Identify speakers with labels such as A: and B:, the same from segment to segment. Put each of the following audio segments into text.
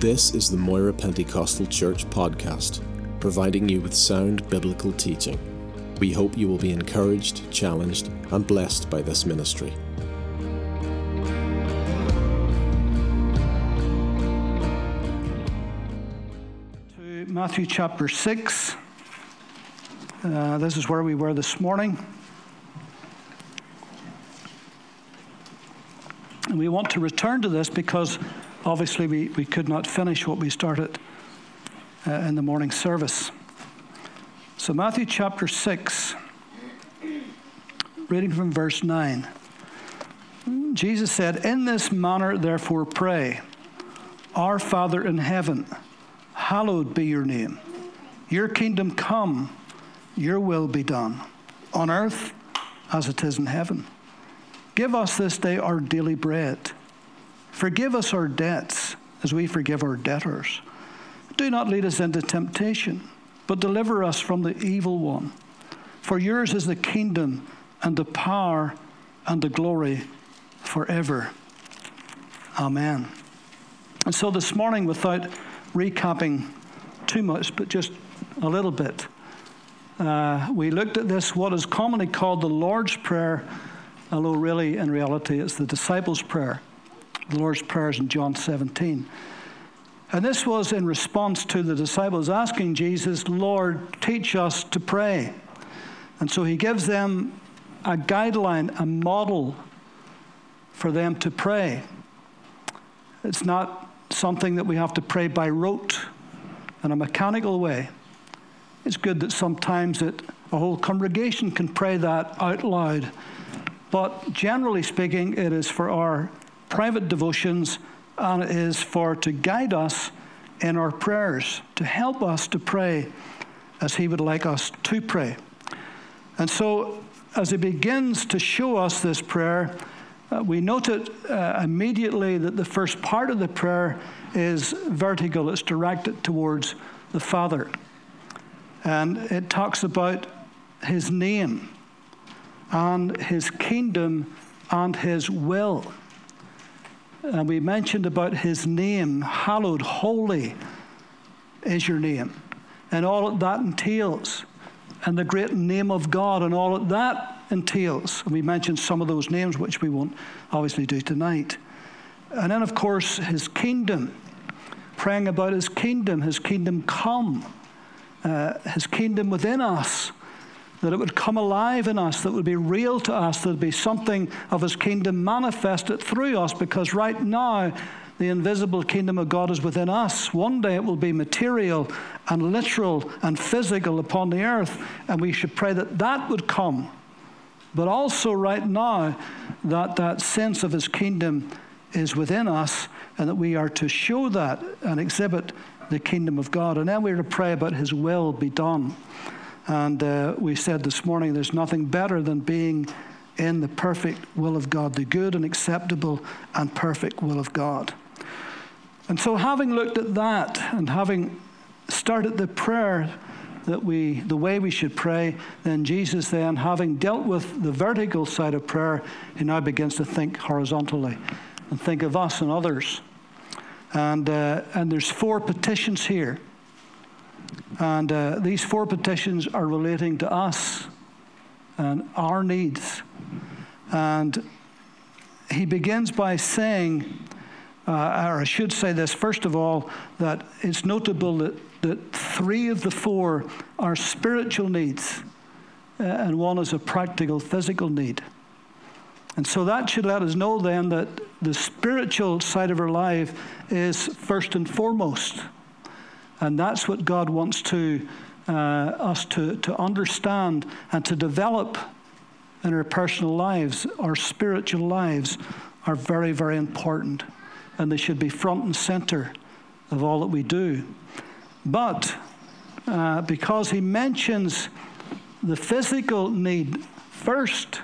A: This is the Moira Pentecostal Church podcast, providing you with sound biblical teaching. We hope you will be encouraged, challenged, and blessed by this ministry.
B: To Matthew chapter 6. Uh, this is where we were this morning. And we want to return to this because obviously we, we could not finish what we started uh, in the morning service. So, Matthew chapter 6, reading from verse 9. Jesus said, In this manner, therefore, pray, Our Father in heaven, hallowed be your name. Your kingdom come, your will be done, on earth as it is in heaven. Give us this day our daily bread. Forgive us our debts as we forgive our debtors. Do not lead us into temptation, but deliver us from the evil one. For yours is the kingdom and the power and the glory forever. Amen. And so this morning, without recapping too much, but just a little bit, uh, we looked at this, what is commonly called the Lord's Prayer although really in reality it's the disciples' prayer. The Lord's Prayers in John 17. And this was in response to the disciples asking Jesus, Lord, teach us to pray. And so he gives them a guideline, a model for them to pray. It's not something that we have to pray by rote in a mechanical way. It's good that sometimes it, a whole congregation can pray that out loud but generally speaking, it is for our private devotions and it is for to guide us in our prayers, to help us to pray as He would like us to pray. And so, as He begins to show us this prayer, uh, we noted uh, immediately that the first part of the prayer is vertical, it's directed towards the Father. And it talks about His name and his kingdom and his will. And we mentioned about his name, hallowed, holy is your name, and all that that entails, and the great name of God, and all that that entails. And we mentioned some of those names, which we won't obviously do tonight. And then, of course, his kingdom, praying about his kingdom, his kingdom come, uh, his kingdom within us that it would come alive in us, that would be real to us, that would be something of His kingdom manifested through us, because right now, the invisible kingdom of God is within us. One day it will be material and literal and physical upon the earth, and we should pray that that would come. But also, right now, that that sense of His kingdom is within us, and that we are to show that and exhibit the kingdom of God. And then we're to pray about His will be done. And uh, we said this morning there's nothing better than being in the perfect will of God, the good and acceptable and perfect will of God. And so, having looked at that and having started the prayer that we, the way we should pray, then Jesus, then having dealt with the vertical side of prayer, he now begins to think horizontally and think of us and others. And, uh, and there's four petitions here. And uh, these four petitions are relating to us and our needs. And he begins by saying, uh, or I should say this first of all, that it's notable that, that three of the four are spiritual needs, uh, and one is a practical physical need. And so that should let us know then that the spiritual side of our life is first and foremost. And that's what God wants to, uh, us to, to understand and to develop in our personal lives. Our spiritual lives are very, very important, and they should be front and center of all that we do. But uh, because he mentions the physical need first,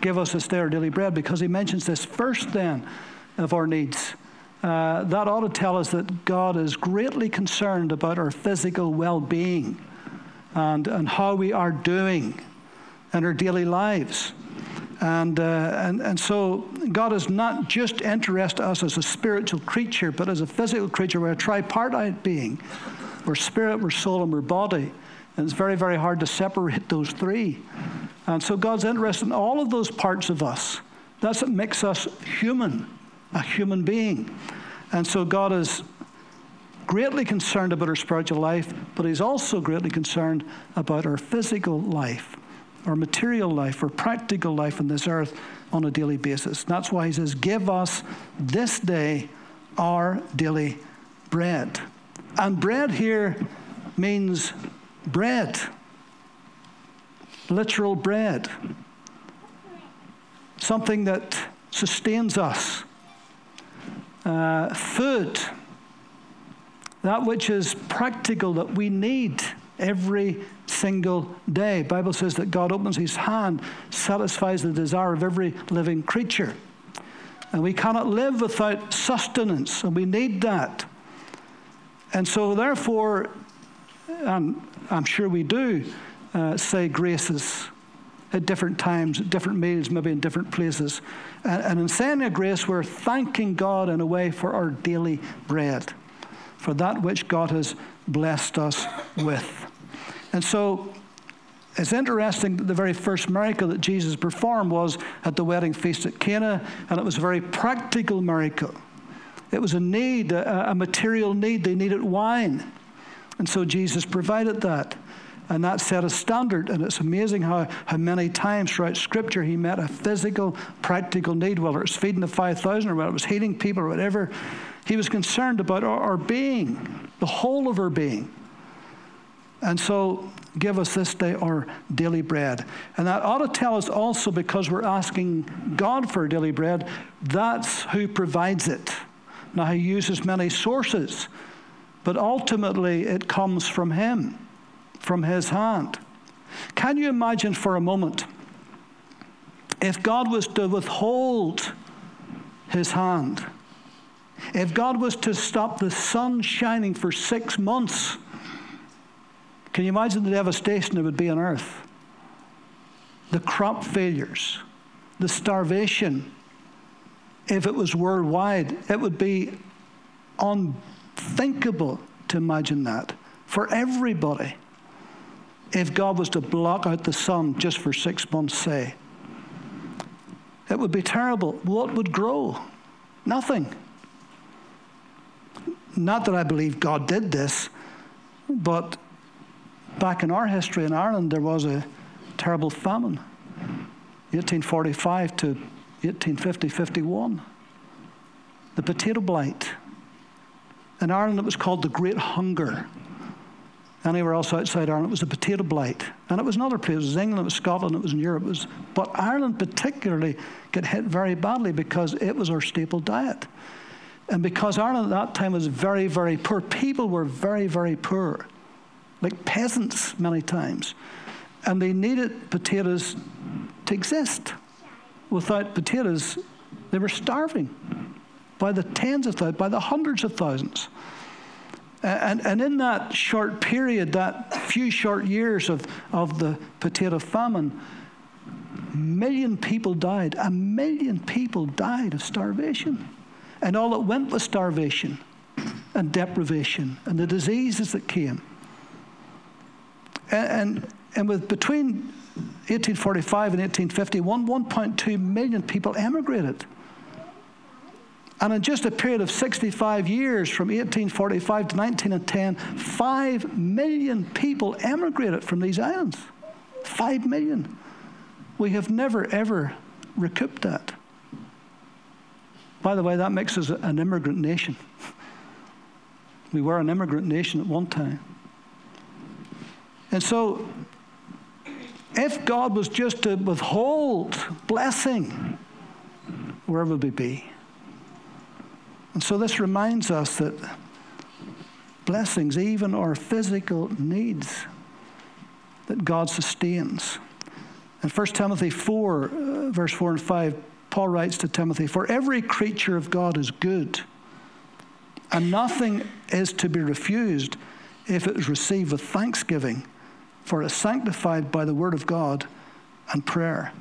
B: give us this day daily bread, because he mentions this first then of our needs uh, that ought to tell us that God is greatly concerned about our physical well being and, and how we are doing in our daily lives. And, uh, and, and so God is not just interested in us as a spiritual creature, but as a physical creature. We're a tripartite being. We're spirit, we're soul, and we're body. And it's very, very hard to separate those three. And so God's interested in all of those parts of us. That's what makes us human, a human being. And so God is greatly concerned about our spiritual life, but He's also greatly concerned about our physical life, our material life, our practical life on this earth on a daily basis. That's why He says, Give us this day our daily bread. And bread here means bread, literal bread, something that sustains us, uh, food, that which is practical that we need every single day. Bible says that God opens his hand, satisfies the desire of every living creature. And we cannot live without sustenance, and we need that. And so, therefore, and I'm sure we do uh, say graces at different times, at different meals, maybe in different places. And, and in saying a grace, we're thanking God in a way for our daily bread, for that which God has blessed us with. And so it's interesting that the very first miracle that Jesus performed was at the wedding feast at Cana, and it was a very practical miracle. It was a need, a, a material need. They needed wine. And so Jesus provided that. And that set a standard. And it's amazing how, how many times throughout Scripture he met a physical, practical need, whether it's feeding the 5,000 or whether it was healing people or whatever. He was concerned about our, our being, the whole of our being. And so, give us this day our daily bread. And that ought to tell us also, because we're asking God for daily bread, that's who provides it. Now, he uses many sources, but ultimately it comes from him, from his hand. Can you imagine for a moment if God was to withhold his hand? If God was to stop the sun shining for six months, can you imagine the devastation it would be on earth? The crop failures, the starvation, if it was worldwide, it would be unthinkable to imagine that for everybody. If God was to block out the sun just for six months, say, it would be terrible. What would grow? Nothing. Not that I believe God did this, but back in our history in Ireland, there was a terrible famine, 1845 to 1850 51. The potato blight. In Ireland, it was called the Great Hunger. Anywhere else outside Ireland, it was the potato blight. And it was in other places. It was England, it was Scotland, it was in Europe. Was, but Ireland particularly got hit very badly because it was our staple diet. And because Ireland at that time was very, very poor, people were very, very poor, like peasants many times. And they needed potatoes to exist without potatoes, they were starving by the tens of thousands, by the hundreds of thousands. And, and in that short period, that few short years of, of the potato famine, a million people died. A million people died of starvation. And all that went was starvation and deprivation and the diseases that came. And, and, and with between 1845 and 1851, 1.2 million people emigrated. And in just a period of 65 years, from 1845 to 1910, 5 million people emigrated from these islands. 5 million. We have never, ever recouped that. By the way, that makes us an immigrant nation. We were an immigrant nation at one time. And so if God was just to withhold blessing, where would we be? And so this reminds us that blessings, even our physical needs, that God sustains. In 1 Timothy 4, uh, verse 4 and 5, Paul writes to Timothy, For every creature of God is good, and nothing is to be refused if it is received with thanksgiving for it is sanctified by the word of God and prayer.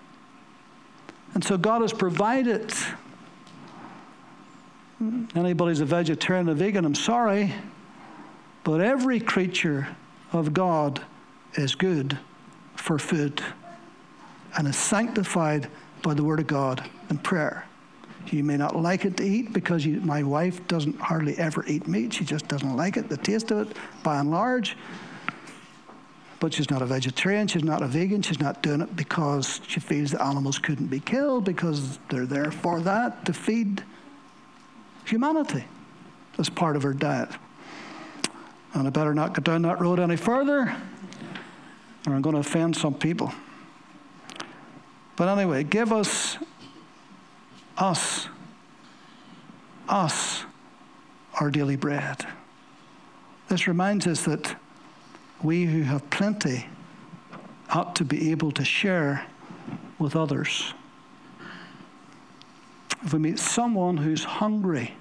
B: And so God has provided. Anybody's a vegetarian or vegan, I'm sorry, but every creature of God is good for food and is sanctified by the Word of God and prayer. You may not like it to eat because you, my wife doesn't hardly ever eat meat. She just doesn't like it, the taste of it, by and large. But she's not a vegetarian, she's not a vegan, she's not doing it because she feels the animals couldn't be killed, because they're there for that, to feed humanity as part of her diet. And I better not go down that road any further, or I'm going to offend some people. But anyway, give us, us, us, our daily bread. This reminds us that we who have plenty ought to be able to share with others. If we meet someone who's hungry,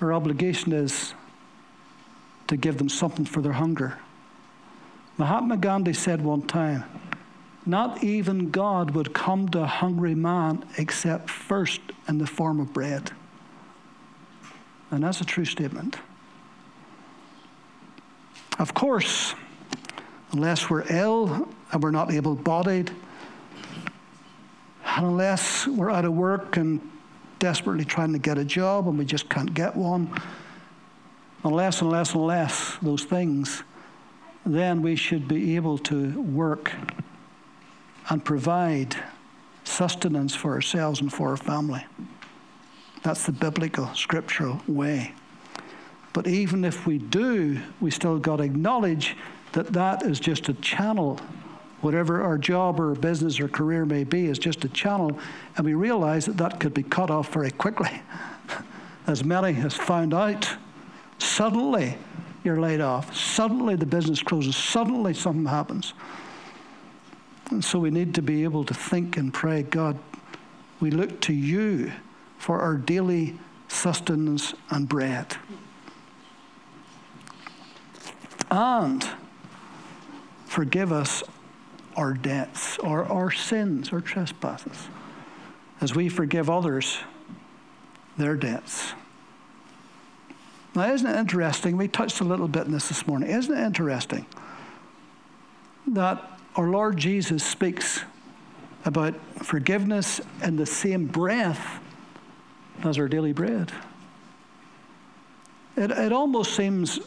B: our obligation is to give them something for their hunger. Mahatma Gandhi said one time, not even God would come to a hungry man except first in the form of bread. And that's a true statement. Of course, unless we're ill and we're not able bodied, unless we're out of work and desperately trying to get a job and we just can't get one, unless, and unless, and unless those things, then we should be able to work and provide sustenance for ourselves and for our family. That's the biblical, scriptural way. But even if we do, we still got to acknowledge that that is just a channel. Whatever our job or business or career may be is just a channel, and we realize that that could be cut off very quickly. As many has found out, suddenly you're laid off. Suddenly the business closes. Suddenly something happens. And so we need to be able to think and pray, God, we look to you for our daily sustenance and bread. And forgive us our debts or our sins or trespasses as we forgive others their debts. Now, isn't it interesting? We touched a little bit in this this morning. Isn't it interesting that our Lord Jesus speaks about forgiveness in the same breath as our daily bread. It, it almost seems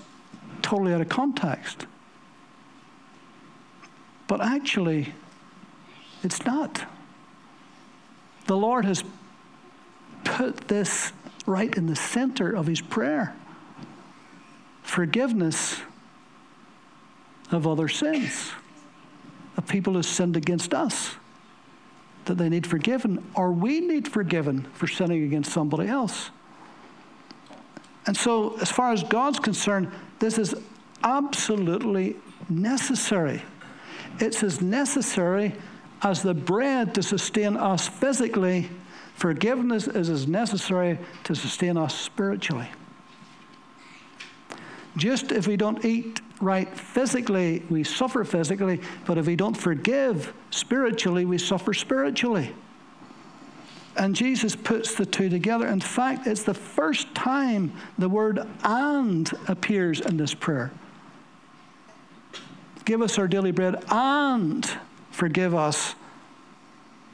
B: totally out of context. But actually, it's not. The Lord has put this right in the center of his prayer forgiveness of other sins of people who sinned against us that they need forgiven, or we need forgiven for sinning against somebody else. And so, as far as God's concerned, this is absolutely necessary. It's as necessary as the bread to sustain us physically. Forgiveness is as necessary to sustain us spiritually. Just if we don't eat right physically, we suffer physically, but if we don't forgive spiritually, we suffer spiritually. And Jesus puts the two together. In fact, it's the first time the word and appears in this prayer. Give us our daily bread and forgive us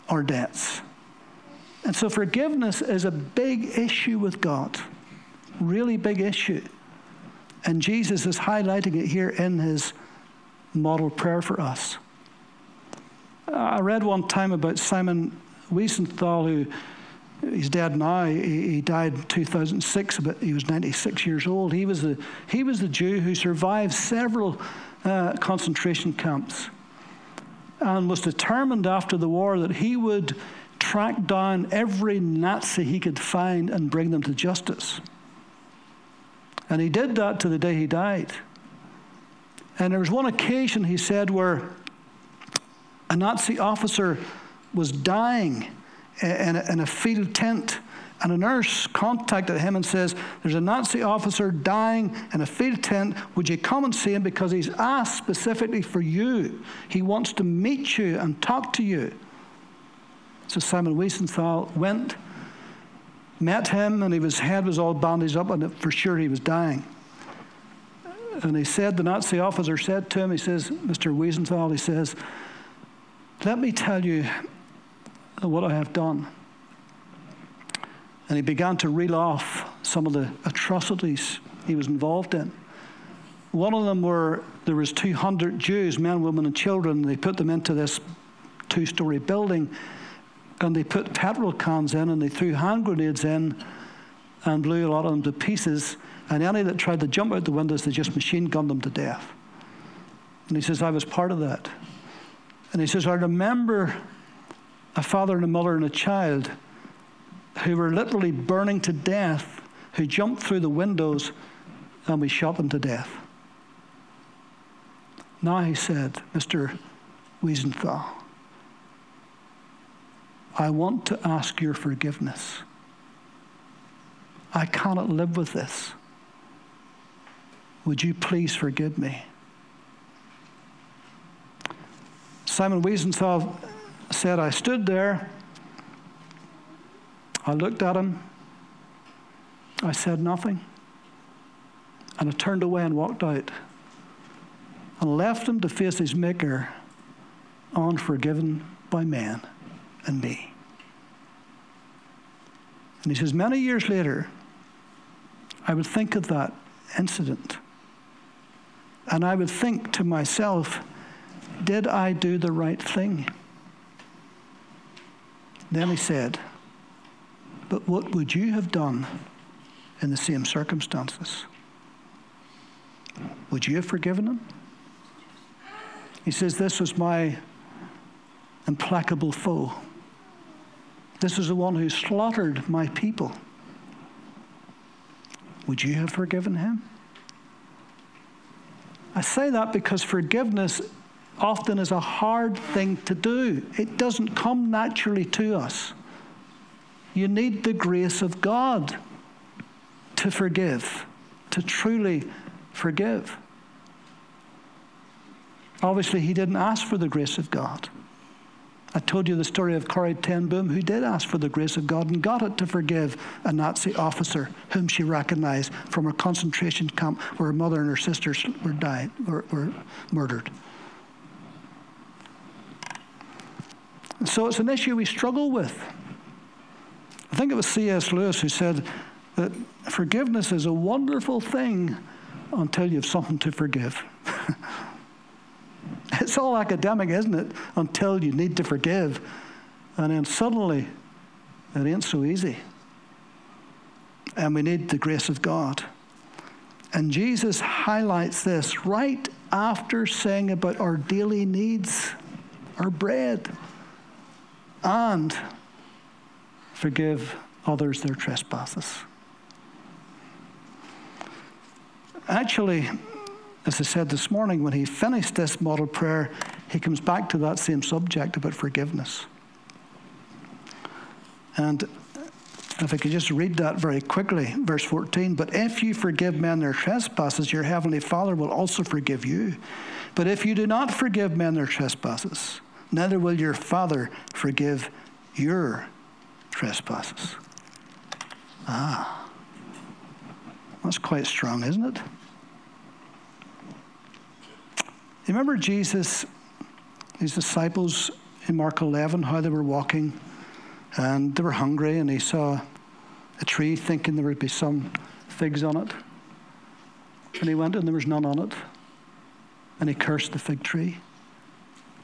B: our debts. And so forgiveness is a big issue with God, really big issue. And Jesus is highlighting it here in his model prayer for us. I read one time about Simon Wiesenthal, who he's dead now. He, he died in 2006, but he was 96 years old. He was the, he was the Jew who survived several uh, concentration camps and was determined after the war that he would track down every Nazi he could find and bring them to justice. And he did that to the day he died. And there was one occasion, he said, where a Nazi officer was dying in a, in a field tent. And a nurse contacted him and says, There's a Nazi officer dying in a field tent. Would you come and see him? Because he's asked specifically for you. He wants to meet you and talk to you. So Simon Wiesenthal went, met him, and his head was all bandaged up, and for sure he was dying. And he said, the Nazi officer said to him, he says, Mr. Wiesenthal, he says, let me tell you what I have done. And he began to reel off some of the atrocities he was involved in. One of them were there was 200 Jews, men, women, and children. They put them into this two-story building, and they put petrol cans in, and they threw hand grenades in, and blew a lot of them to pieces. And any that tried to jump out the windows, they just machine gunned them to death. And he says, I was part of that. And he says, I remember a father and a mother and a child who were literally burning to death, who jumped through the windows, and we shot them to death. Now he said, Mr. Wiesenthal, I want to ask your forgiveness. I cannot live with this. Would you please forgive me? Simon Wiesenthal said, I stood there, I looked at him, I said nothing, and I turned away and walked out and left him to face his Maker, unforgiven by man and me. And he says, many years later, I would think of that incident and I would think to myself, did I do the right thing? Then he said, But what would you have done in the same circumstances? Would you have forgiven him? He says, This was my implacable foe. This is the one who slaughtered my people. Would you have forgiven him? I say that because forgiveness often is a hard thing to do. It doesn't come naturally to us. You need the grace of God to forgive, to truly forgive. Obviously, he didn't ask for the grace of God. I told you the story of Corrie Ten Boom, who did ask for the grace of God and got it to forgive a Nazi officer whom she recognized from a concentration camp where her mother and her sisters were died, were, were murdered. So it's an issue we struggle with. I think it was C.S. Lewis who said that forgiveness is a wonderful thing until you have something to forgive. It's all academic, isn't it? Until you need to forgive. And then suddenly, it ain't so easy. And we need the grace of God. And Jesus highlights this right after saying about our daily needs, our bread, and forgive others their trespasses. Actually, as I said this morning, when he finished this model prayer, he comes back to that same subject about forgiveness. And if I could just read that very quickly, verse 14. But if you forgive men their trespasses, your heavenly Father will also forgive you. But if you do not forgive men their trespasses, neither will your Father forgive your trespasses. Ah, that's quite strong, isn't it? You remember Jesus, his disciples in Mark 11, how they were walking and they were hungry and he saw a tree thinking there would be some figs on it. And he went and there was none on it. And he cursed the fig tree.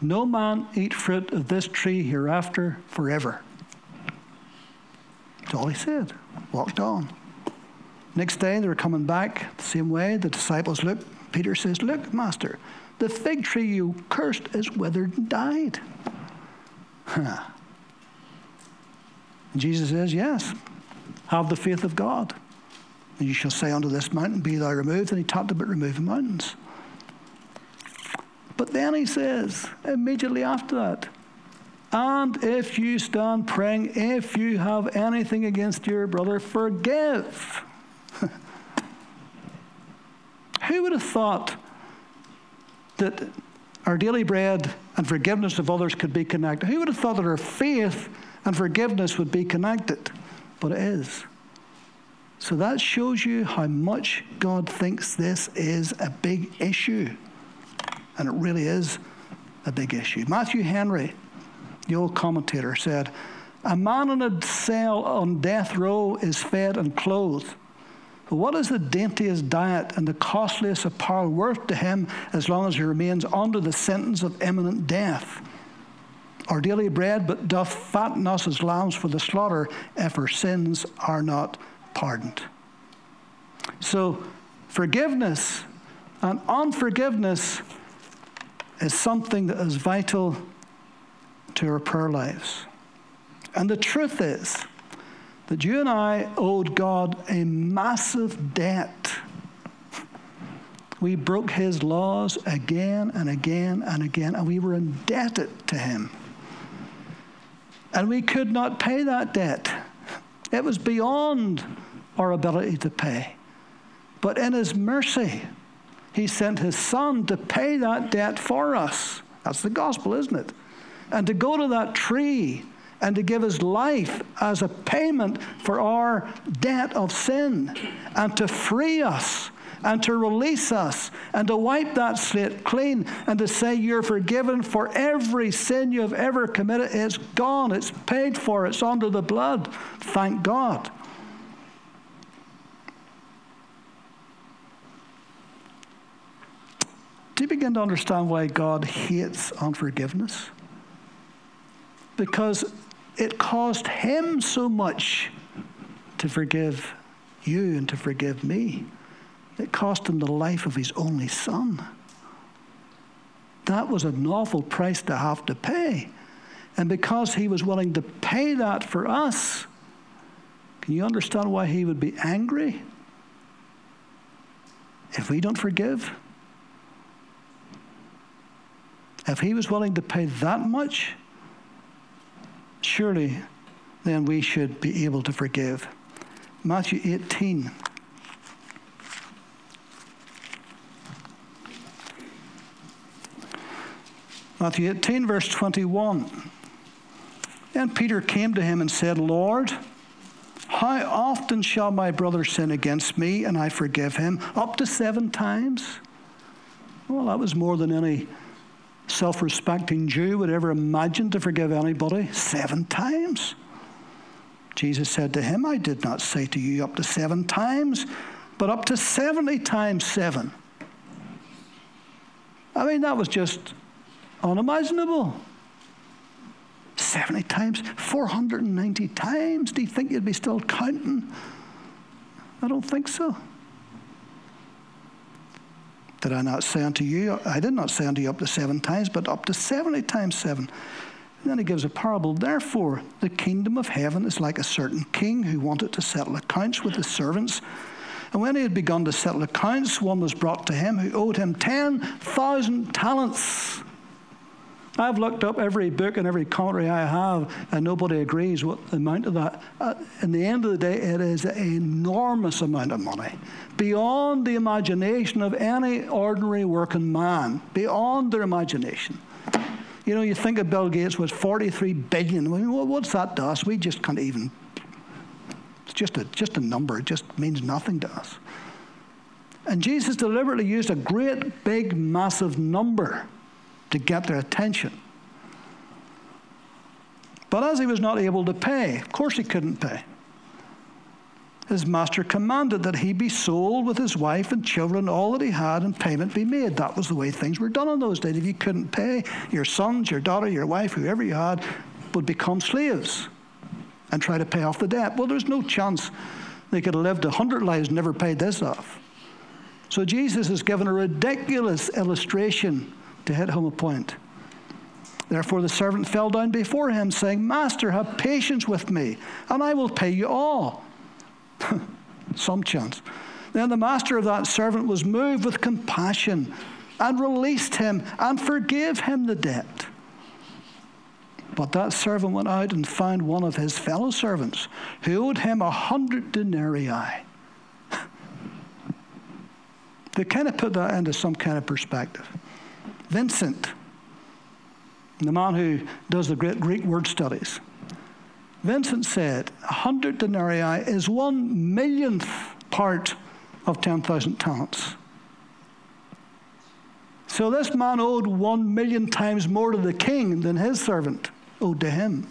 B: No man eat fruit of this tree hereafter forever. That's all he said. Walked on. Next day they were coming back the same way. The disciples look. Peter says, Look, Master, the fig tree you cursed is withered and died. Huh. Jesus says, Yes, have the faith of God. And you shall say unto this mountain, Be thou removed. And he talked about removing mountains. But then he says, immediately after that, and if you stand praying, if you have anything against your brother, forgive. Who would have thought that our daily bread and forgiveness of others could be connected. Who would have thought that our faith and forgiveness would be connected, but it is. So that shows you how much God thinks this is a big issue. And it really is a big issue. Matthew Henry, the old commentator, said, A man in a cell on death row is fed and clothed. But what is the daintiest diet and the costliest apparel worth to him as long as he remains under the sentence of imminent death? Our daily bread but doth fatten us as lambs for the slaughter if our sins are not pardoned. So, forgiveness and unforgiveness is something that is vital to our prayer lives. And the truth is that you and I owed God a massive debt. We broke his laws again and again and again, and we were indebted to him. And we could not pay that debt. It was beyond our ability to pay. But in his mercy, he sent his son to pay that debt for us. That's the gospel, isn't it? And to go to that tree and to give his life as a payment for our debt of sin and to free us and to release us and to wipe that slate clean and to say you're forgiven for every sin you've ever committed. It's gone, it's paid for, it's under the blood. Thank God. Do you begin to understand why God hates unforgiveness? Because it cost Him so much to forgive you and to forgive me. It cost Him the life of His only Son. That was an awful price to have to pay. And because He was willing to pay that for us, can you understand why He would be angry if we don't forgive? If he was willing to pay that much, surely then we should be able to forgive. Matthew 18. Matthew 18, verse 21. Then Peter came to him and said, Lord, how often shall my brother sin against me and I forgive him? Up to seven times? Well, that was more than any self respecting Jew would ever imagine to forgive anybody seven times. Jesus said to him, I did not say to you up to seven times, but up to 70 times seven. I mean, that was just unimaginable. 70 times, 490 times. Do you think you'd be still counting? I don't think so. Did I not say unto you? I did not say unto you up to seven times, but up to 70 times seven. And then he gives a parable. Therefore, the kingdom of heaven is like a certain king who wanted to settle accounts with his servants. And when he had begun to settle accounts, one was brought to him who owed him 10,000 talents. I've looked up every book and every commentary I have, and nobody agrees what the amount of that. Uh, in the end of the day, it is an enormous amount of money, beyond the imagination of any ordinary working man, beyond their imagination. You know, you think of Bill Gates was 43 billion. I mean, what's that to us? We just can't even. It's just a, just a number. It just means nothing to us. And Jesus deliberately used a great, big, massive number to get their attention. But as he was not able to pay, of course he couldn't pay, his master commanded that he be sold with his wife and children, all that he had, and payment be made. That was the way things were done in those days. If you couldn't pay, your sons, your daughter, your wife, whoever you had, would become slaves and try to pay off the debt. Well, there's no chance they could have lived a hundred lives and never paid this off. So Jesus has given a ridiculous illustration to hit home a point. Therefore, the servant fell down before him, saying, Master, have patience with me, and I will pay you all. Some chance. Then the master of that servant was moved with compassion and released him and forgave him the debt. But that servant went out and found one of his fellow servants who owed him a hundred denarii. they kind of put that into some kind of perspective. Vincent, the man who does the great Greek word studies, Vincent said, a hundred denarii is one millionth part of 10,000 talents. So this man owed one million times more to the king than his servant owed to him.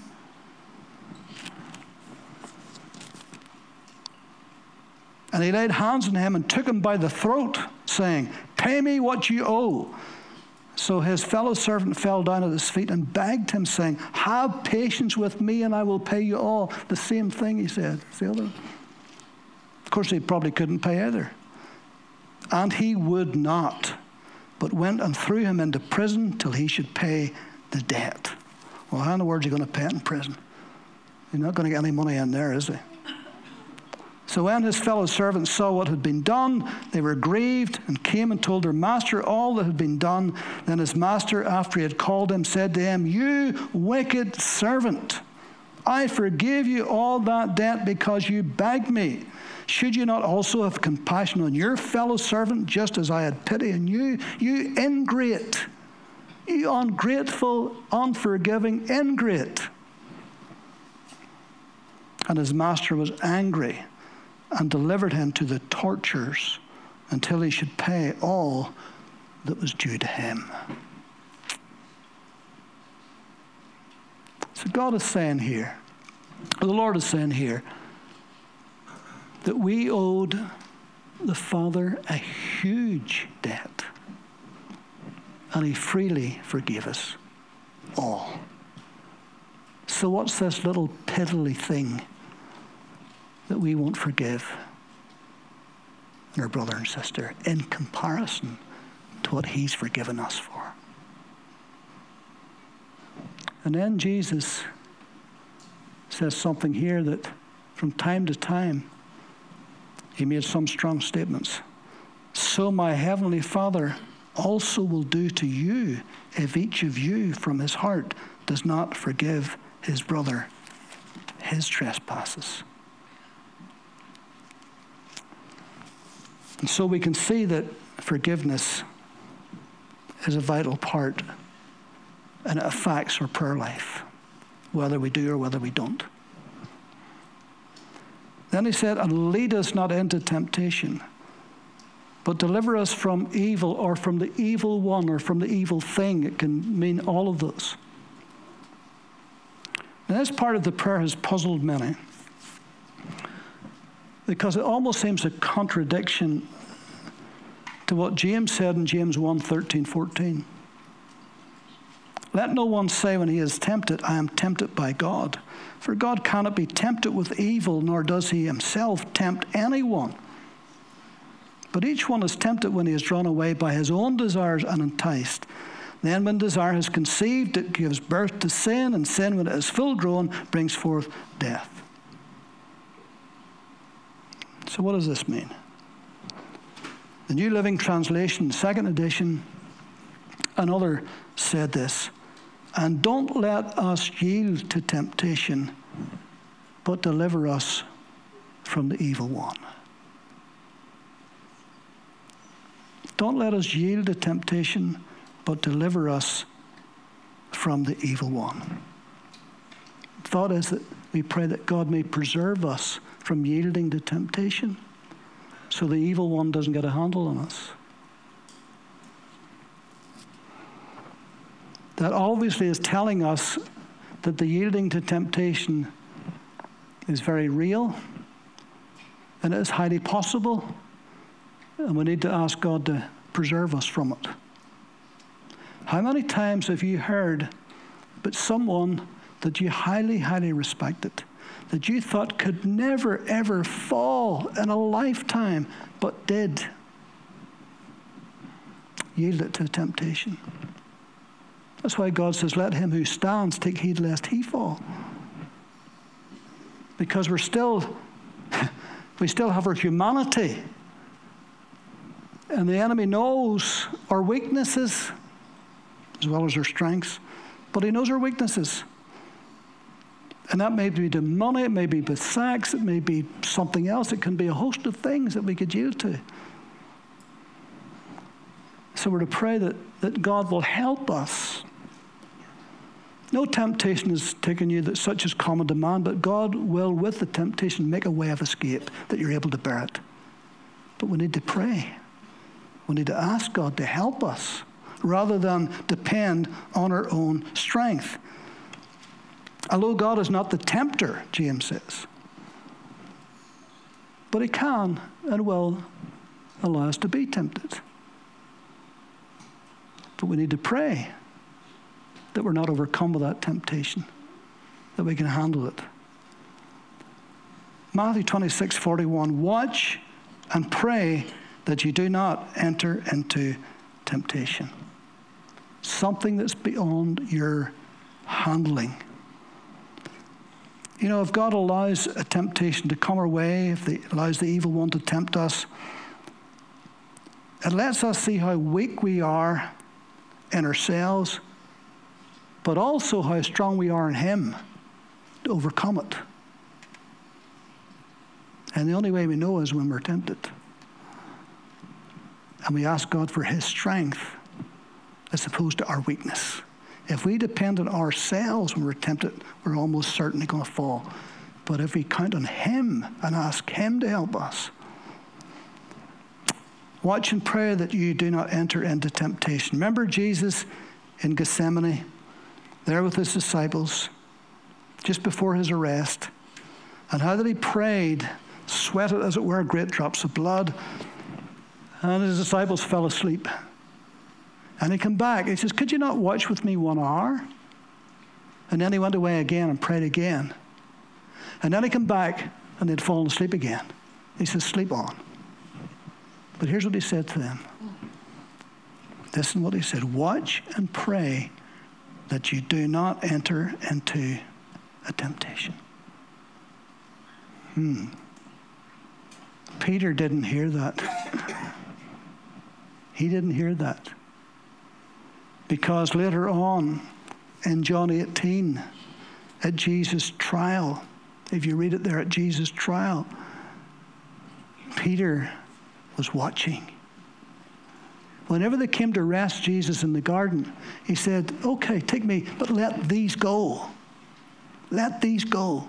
B: And he laid hands on him and took him by the throat, saying, Pay me what you owe. So his fellow servant fell down at his feet and begged him, saying, Have patience with me, and I will pay you all. The same thing, he said. The other. Of course, he probably couldn't pay either. And he would not, but went and threw him into prison till he should pay the debt. Well, how in the world are you going to pay it in prison? You're not going to get any money in there, is he? So when his fellow servants saw what had been done, they were grieved and came and told their master all that had been done. Then his master, after he had called him, said to him, You wicked servant, I forgive you all that debt because you begged me. Should you not also have compassion on your fellow servant, just as I had pity on you? You ingrate, you ungrateful, unforgiving ingrate. And his master was angry and delivered him to the tortures until he should pay all that was due to him. So God is saying here, the Lord is saying here, that we owed the Father a huge debt, and He freely forgave us all. So, what's this little piddly thing that we won't forgive our brother and sister in comparison to what He's forgiven us for? And then Jesus says something here that from time to time he made some strong statements. So my heavenly Father also will do to you if each of you from his heart does not forgive his brother his trespasses. And so we can see that forgiveness is a vital part and it affects our prayer life, whether we do or whether we don't. Then he said, And lead us not into temptation, but deliver us from evil or from the evil one or from the evil thing. It can mean all of those. Now, this part of the prayer has puzzled many because it almost seems a contradiction to what James said in James 1 13, 14. Let no one say when he is tempted, I am tempted by God. For God cannot be tempted with evil, nor does he himself tempt anyone. But each one is tempted when he is drawn away by his own desires and enticed. Then, when desire has conceived, it gives birth to sin, and sin, when it is full grown, brings forth death. So, what does this mean? The New Living Translation, second edition, another said this and don't let us yield to temptation, but deliver us from the evil one. Don't let us yield to temptation, but deliver us from the evil one. Thought is that we pray that God may preserve us from yielding to temptation so the evil one doesn't get a handle on us. that obviously is telling us that the yielding to temptation is very real and it is highly possible, and we need to ask God to preserve us from it. How many times have you heard but someone that you highly, highly respected, that you thought could never, ever fall in a lifetime, but did, yield it to temptation? That's why God says, Let him who stands take heed lest he fall. Because we're still, we still have our humanity. And the enemy knows our weaknesses as well as our strengths, but he knows our weaknesses. And that may be the money, it may be with sex, it may be something else, it can be a host of things that we could yield to. So we're to pray that, that God will help us No temptation has taken you that such is common demand, but God will, with the temptation, make a way of escape that you're able to bear it. But we need to pray. We need to ask God to help us rather than depend on our own strength. Although God is not the tempter, James says, but He can and will allow us to be tempted. But we need to pray that we're not overcome with that temptation, that we can handle it. Matthew 26 41 Watch and pray that you do not enter into temptation. Something that's beyond your handling. You know, if God allows a temptation to come our way, if He allows the evil one to tempt us, it lets us see how weak we are in ourselves, but also how strong we are in Him to overcome it. And the only way we know is when we're tempted. And we ask God for His strength as opposed to our weakness. If we depend on ourselves when we're tempted, we're almost certainly going to fall. But if we count on Him and ask Him to help us, watch and pray that you do not enter into temptation. Remember Jesus in Gethsemane, there with his disciples, just before his arrest, and how that he prayed, sweated, as it were, great drops of blood, and his disciples fell asleep. And he came back. He says, Could you not watch with me one hour? And then he went away again and prayed again. And then he came back and they'd fallen asleep again. He says, Sleep on. But here's what he said to them. Listen what he said Watch and pray that you do not enter into a temptation. Hmm. Peter didn't hear that. he didn't hear that. Because later on in John 18, at Jesus' trial, if you read it there at Jesus' trial, Peter was watching. Whenever they came to arrest Jesus in the garden, he said, Okay, take me, but let these go. Let these go.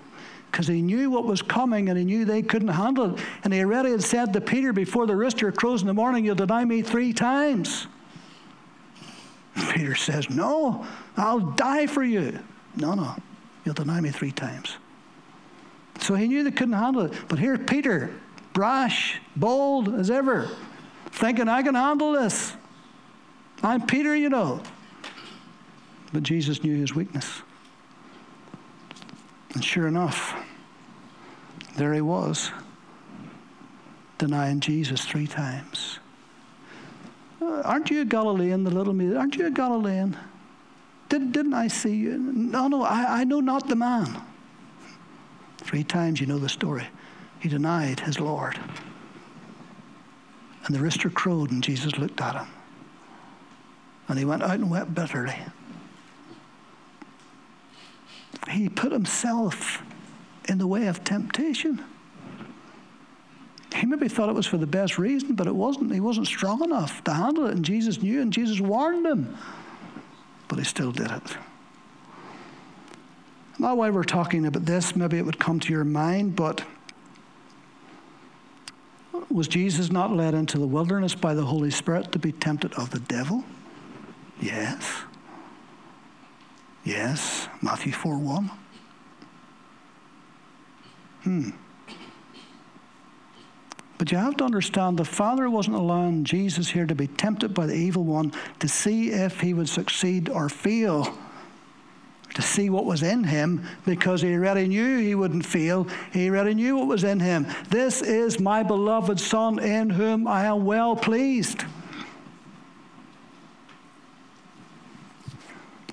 B: Because he knew what was coming and he knew they couldn't handle it. And he already had said to Peter, Before the rooster crows in the morning, you'll deny me three times. Peter says, No, I'll die for you. No, no, you'll deny me three times. So he knew they couldn't handle it. But here's Peter, brash, bold as ever, thinking, I can handle this. I'm Peter, you know. But Jesus knew his weakness. And sure enough, there he was, denying Jesus three times. Uh, aren't you a Galilean, the little me? Aren't you a Galilean? Did, didn't I see you? No, no, I, I know not the man. Three times you know the story. He denied his Lord. And the rooster crowed, and Jesus looked at him. And he went out and wept bitterly. He put himself in the way of temptation. He maybe thought it was for the best reason, but it wasn't. He wasn't strong enough to handle it, and Jesus knew, and Jesus warned him. But he still did it. Now, while we're talking about this, maybe it would come to your mind, but was Jesus not led into the wilderness by the Holy Spirit to be tempted of the devil? Yes. Yes. Matthew 4 1. Hmm. But you have to understand the Father wasn't allowing Jesus here to be tempted by the evil one to see if he would succeed or fail, to see what was in him, because he already knew he wouldn't fail. He already knew what was in him. This is my beloved Son in whom I am well pleased.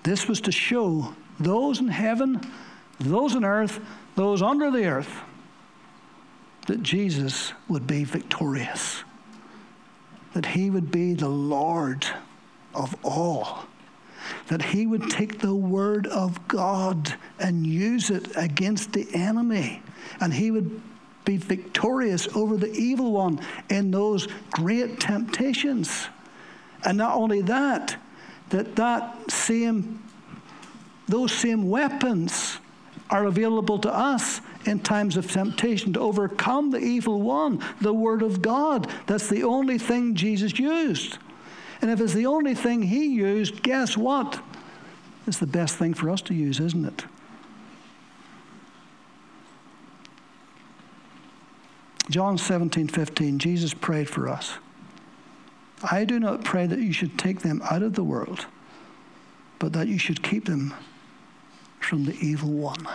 B: This was to show those in heaven, those on earth, those under the earth that Jesus would be victorious, that he would be the Lord of all, that he would take the word of God and use it against the enemy, and he would be victorious over the evil one in those great temptations. And not only that, that that same those same weapons are available to us in times of temptation to overcome the evil one, the Word of God. That's the only thing Jesus used. And if it's the only thing he used, guess what? It's the best thing for us to use, isn't it? John 17, 15, Jesus prayed for us. I do not pray that you should take them out of the world, but that you should keep them from the evil one.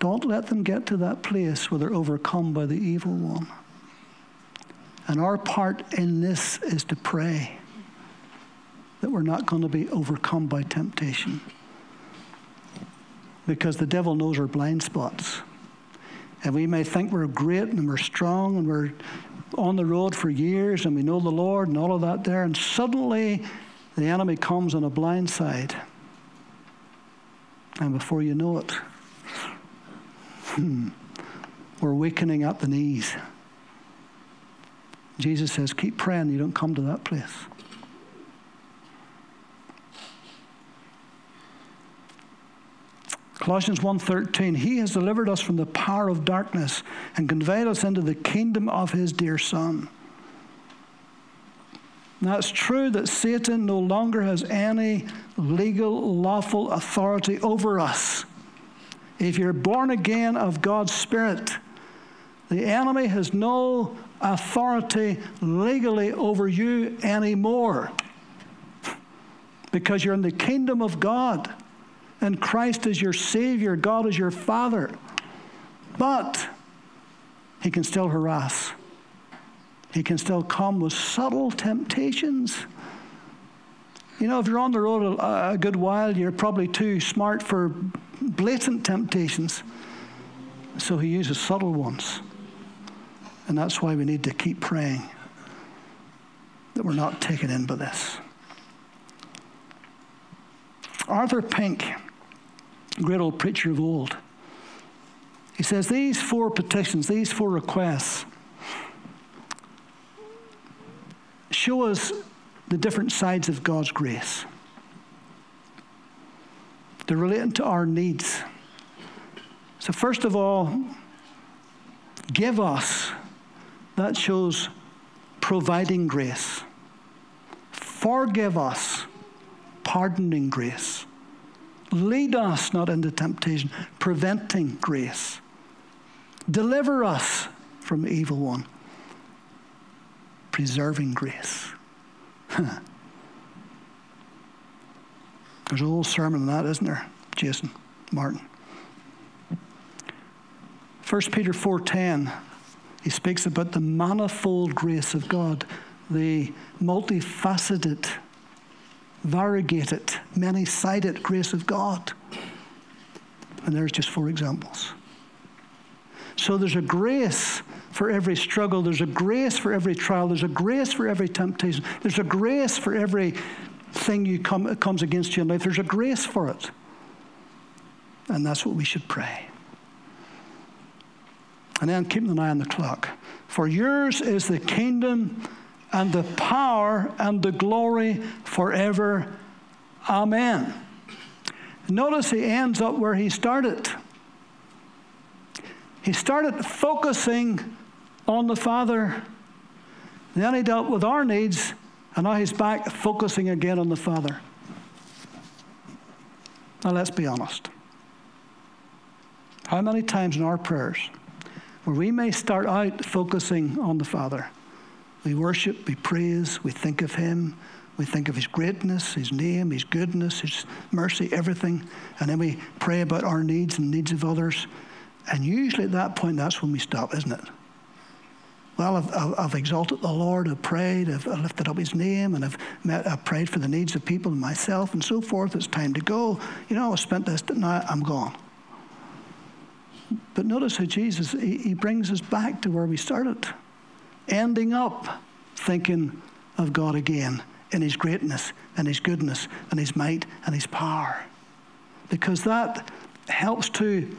B: Don't let them get to that place where they're overcome by the evil one. And our part in this is to pray that we're not going to be overcome by temptation. Because the devil knows our blind spots. And we may think we're great and we're strong and we're on the road for years and we know the Lord and all of that there, and suddenly the enemy comes on a blind side. And before you know it, hmm, we're weakening at the knees. Jesus says, keep praying, you don't come to that place. Colossians 1:13 He has delivered us from the power of darkness and conveyed us into the kingdom of his dear son. Now it's true that Satan no longer has any legal lawful authority over us. If you're born again of God's spirit, the enemy has no authority legally over you anymore because you're in the kingdom of God and Christ is your Savior, God is your Father. But He can still harass, He can still come with subtle temptations. You know, if you're on the road a, a good while, you're probably too smart for blatant temptations. So He uses subtle ones. And that's why we need to keep praying that we're not taken in by this. Arthur Pink, great old preacher of old, he says these four petitions, these four requests, show us the different sides of God's grace. They're relating to our needs. So, first of all, give us that shows providing grace. Forgive us, pardoning grace. Lead us not into temptation, preventing grace. Deliver us from evil one, preserving grace. There's a whole sermon on that, isn't there, Jason Martin? 1 Peter 4:10 he speaks about the manifold grace of God, the multifaceted, variegated, many sided grace of God. And there's just four examples. So there's a grace for every struggle, there's a grace for every trial, there's a grace for every temptation, there's a grace for every thing you come, comes against you in life. There's a grace for it. And that's what we should pray. And then keeping an eye on the clock. For yours is the kingdom and the power and the glory forever. Amen. Notice he ends up where he started. He started focusing on the Father. Then he dealt with our needs, and now he's back focusing again on the Father. Now let's be honest. How many times in our prayers where we may start out focusing on the Father. We worship, we praise, we think of Him, we think of His greatness, His name, His goodness, His mercy, everything. And then we pray about our needs and needs of others. And usually at that point, that's when we stop, isn't it? Well, I've, I've exalted the Lord, I've prayed, I've, lifted up His name, and I've, met, I've prayed for the needs of people and myself and so forth. It's time to go. You know, I spent this, now I'm gone. But notice how Jesus, he, he brings us back to where we started, ending up thinking of God again in His greatness and His goodness and His might and His power. Because that helps to,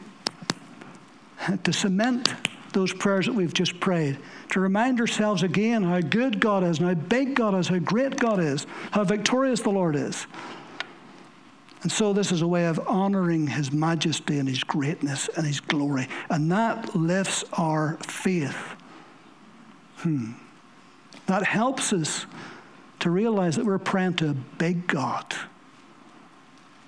B: to cement those prayers that we've just prayed, to remind ourselves again how good God is, and how big God is, how great God is, how victorious the Lord is. And so, this is a way of honoring His majesty and His greatness and His glory. And that lifts our faith. Hmm. That helps us to realize that we're praying to a big God.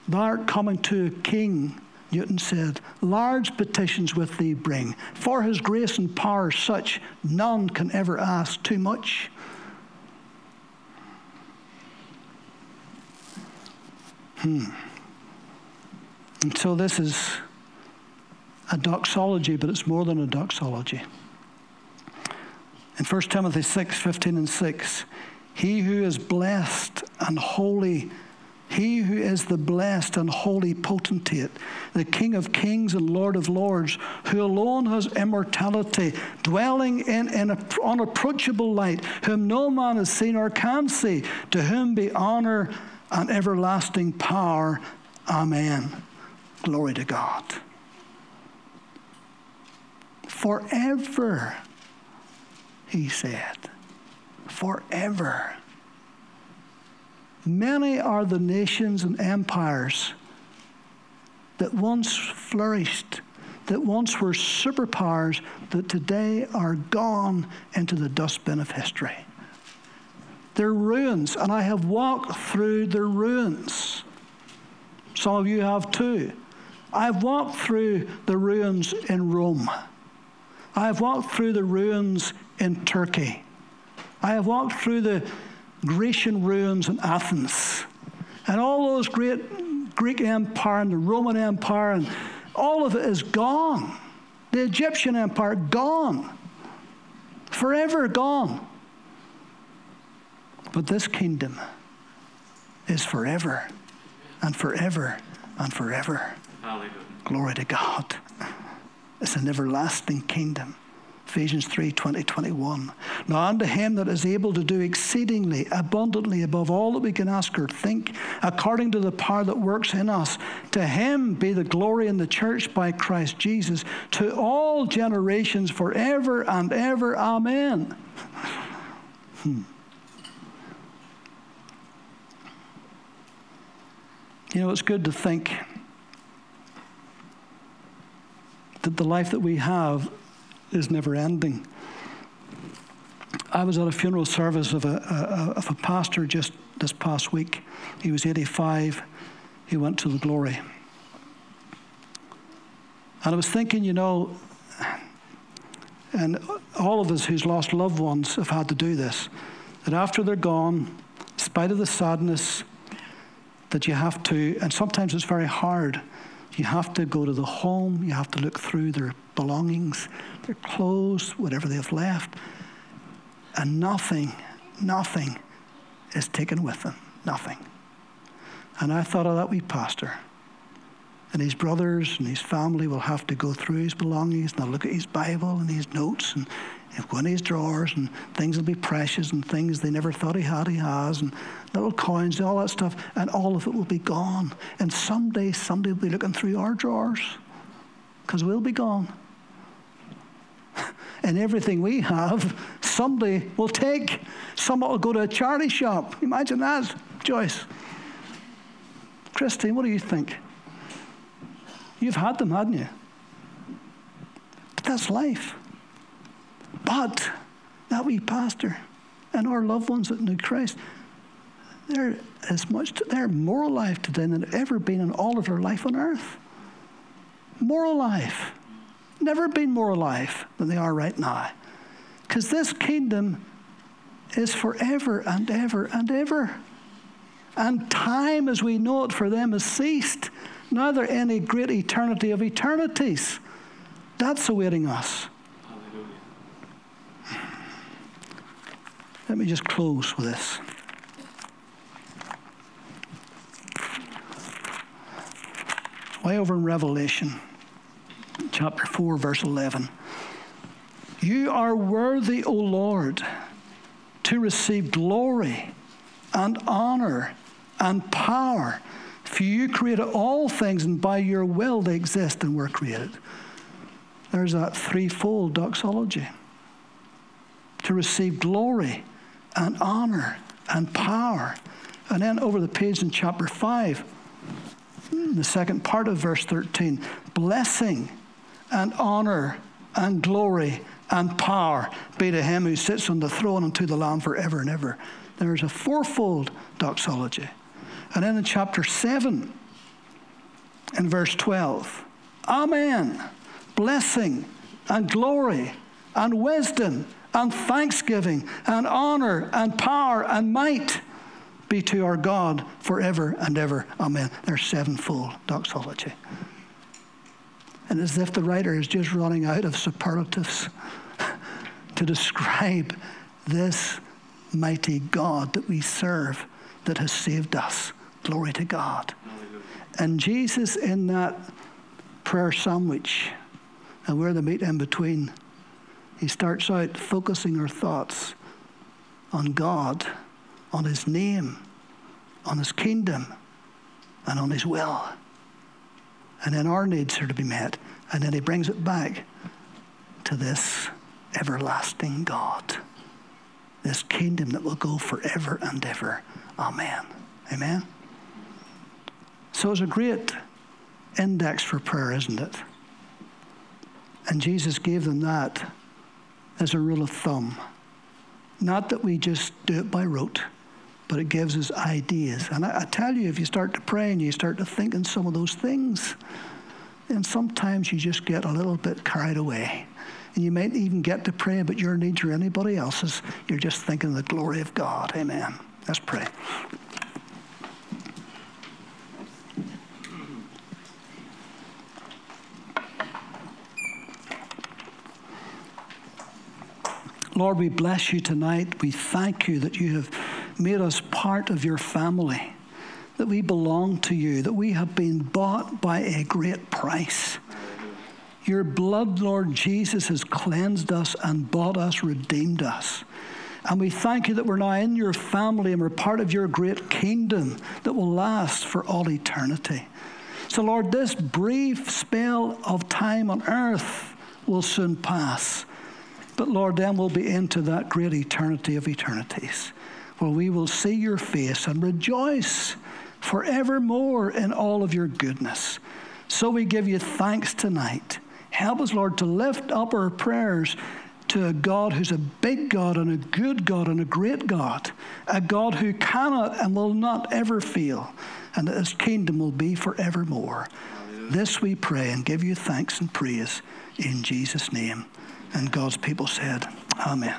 B: Thou art coming to a king, Newton said. Large petitions with thee bring. For his grace and power such, none can ever ask too much. Hmm. And so this is a doxology, but it's more than a doxology. In 1 Timothy 6 15 and 6, he who is blessed and holy, he who is the blessed and holy potentate, the King of kings and Lord of lords, who alone has immortality, dwelling in an unapproachable light, whom no man has seen or can see, to whom be honor and everlasting power. Amen. Glory to God. Forever he said. Forever. Many are the nations and empires that once flourished, that once were superpowers, that today are gone into the dustbin of history. They're ruins, and I have walked through the ruins. Some of you have too. I've walked through the ruins in Rome. I've walked through the ruins in Turkey. I have walked through the Grecian ruins in Athens. And all those great Greek Empire and the Roman Empire, and all of it is gone. The Egyptian Empire, gone. Forever gone. But this kingdom is forever and forever and forever. Hallelujah. Glory to God. It's an everlasting kingdom. Ephesians 3 20, 21. Now, unto him that is able to do exceedingly abundantly above all that we can ask or think, according to the power that works in us, to him be the glory in the church by Christ Jesus, to all generations forever and ever. Amen. Hmm. You know, it's good to think that the life that we have is never ending. I was at a funeral service of a, a, of a pastor just this past week. He was 85. He went to the glory. And I was thinking, you know, and all of us who's lost loved ones have had to do this, that after they're gone, in spite of the sadness, that you have to, and sometimes it's very hard, you have to go to the home, you have to look through their belongings, their clothes, whatever they've left, and nothing, nothing is taken with them. Nothing. And I thought of that wee pastor. And his brothers and his family will have to go through his belongings and they'll look at his Bible and his notes and go in his drawers and things will be precious and things they never thought he had, he has, and little coins and all that stuff, and all of it will be gone. And someday somebody will be looking through our drawers because we'll be gone and everything we have, somebody will take. Someone will go to a charity shop. Imagine that, Joyce. Christine, what do you think? You've had them, hadn't you? But that's life. But that wee pastor and our loved ones that knew Christ, they're as much, they're more alive today than they've ever been in all of their life on earth. More alive never been more alive than they are right now. Because this kingdom is forever and ever and ever. And time as we know it for them has ceased. Neither any great eternity of eternities. That's awaiting us. Hallelujah. Let me just close with this. Way over in Revelation chapter 4, verse 11. You are worthy, O Lord, to receive glory and honor and power. For you created all things, and by your will they exist and were created. There's that threefold doxology to receive glory and honor and power. And then over the page in chapter 5, hmm, the second part of verse 13 blessing and honor and glory and power be to him who sits on the throne and to the Lamb forever and ever. There's a fourfold doxology. And then in chapter 7, in verse 12, Amen. Blessing and glory and wisdom and thanksgiving and honor and power and might be to our God forever and ever. Amen. There's sevenfold doxology. And as if the writer is just running out of superlatives to describe this mighty God that we serve that has saved us. Glory to God. And Jesus, in that prayer sandwich, and we're the meat in between, he starts out focusing our thoughts on God, on his name, on his kingdom, and on his will. And then our needs are to be met. And then he brings it back to this everlasting God, this kingdom that will go forever and ever. Amen. Amen. So it's a great index for prayer, isn't it? And Jesus gave them that as a rule of thumb. Not that we just do it by rote, but it gives us ideas. And I, I tell you, if you start to pray and you start to think in some of those things, then sometimes you just get a little bit carried away. And you might even get to pray about your needs or anybody else's. You're just thinking of the glory of God. Amen. Let's pray. Lord, we bless you tonight. We thank you that you have made us part of your family, that we belong to you, that we have been bought by a great price. Your blood, Lord Jesus, has cleansed us and bought us, redeemed us. And we thank you that we're now in your family and we're part of your great kingdom that will last for all eternity. So, Lord, this brief spell of time on earth will soon pass. But Lord, then we'll be into that great eternity of eternities, where we will see your face and rejoice forevermore in all of your goodness. So we give you thanks tonight. Help us, Lord, to lift up our prayers to a God who's a big God and a good God and a great God, a God who cannot and will not ever fail, and that his kingdom will be forevermore. This we pray and give you thanks and praise in Jesus' name. And God's people said, Amen.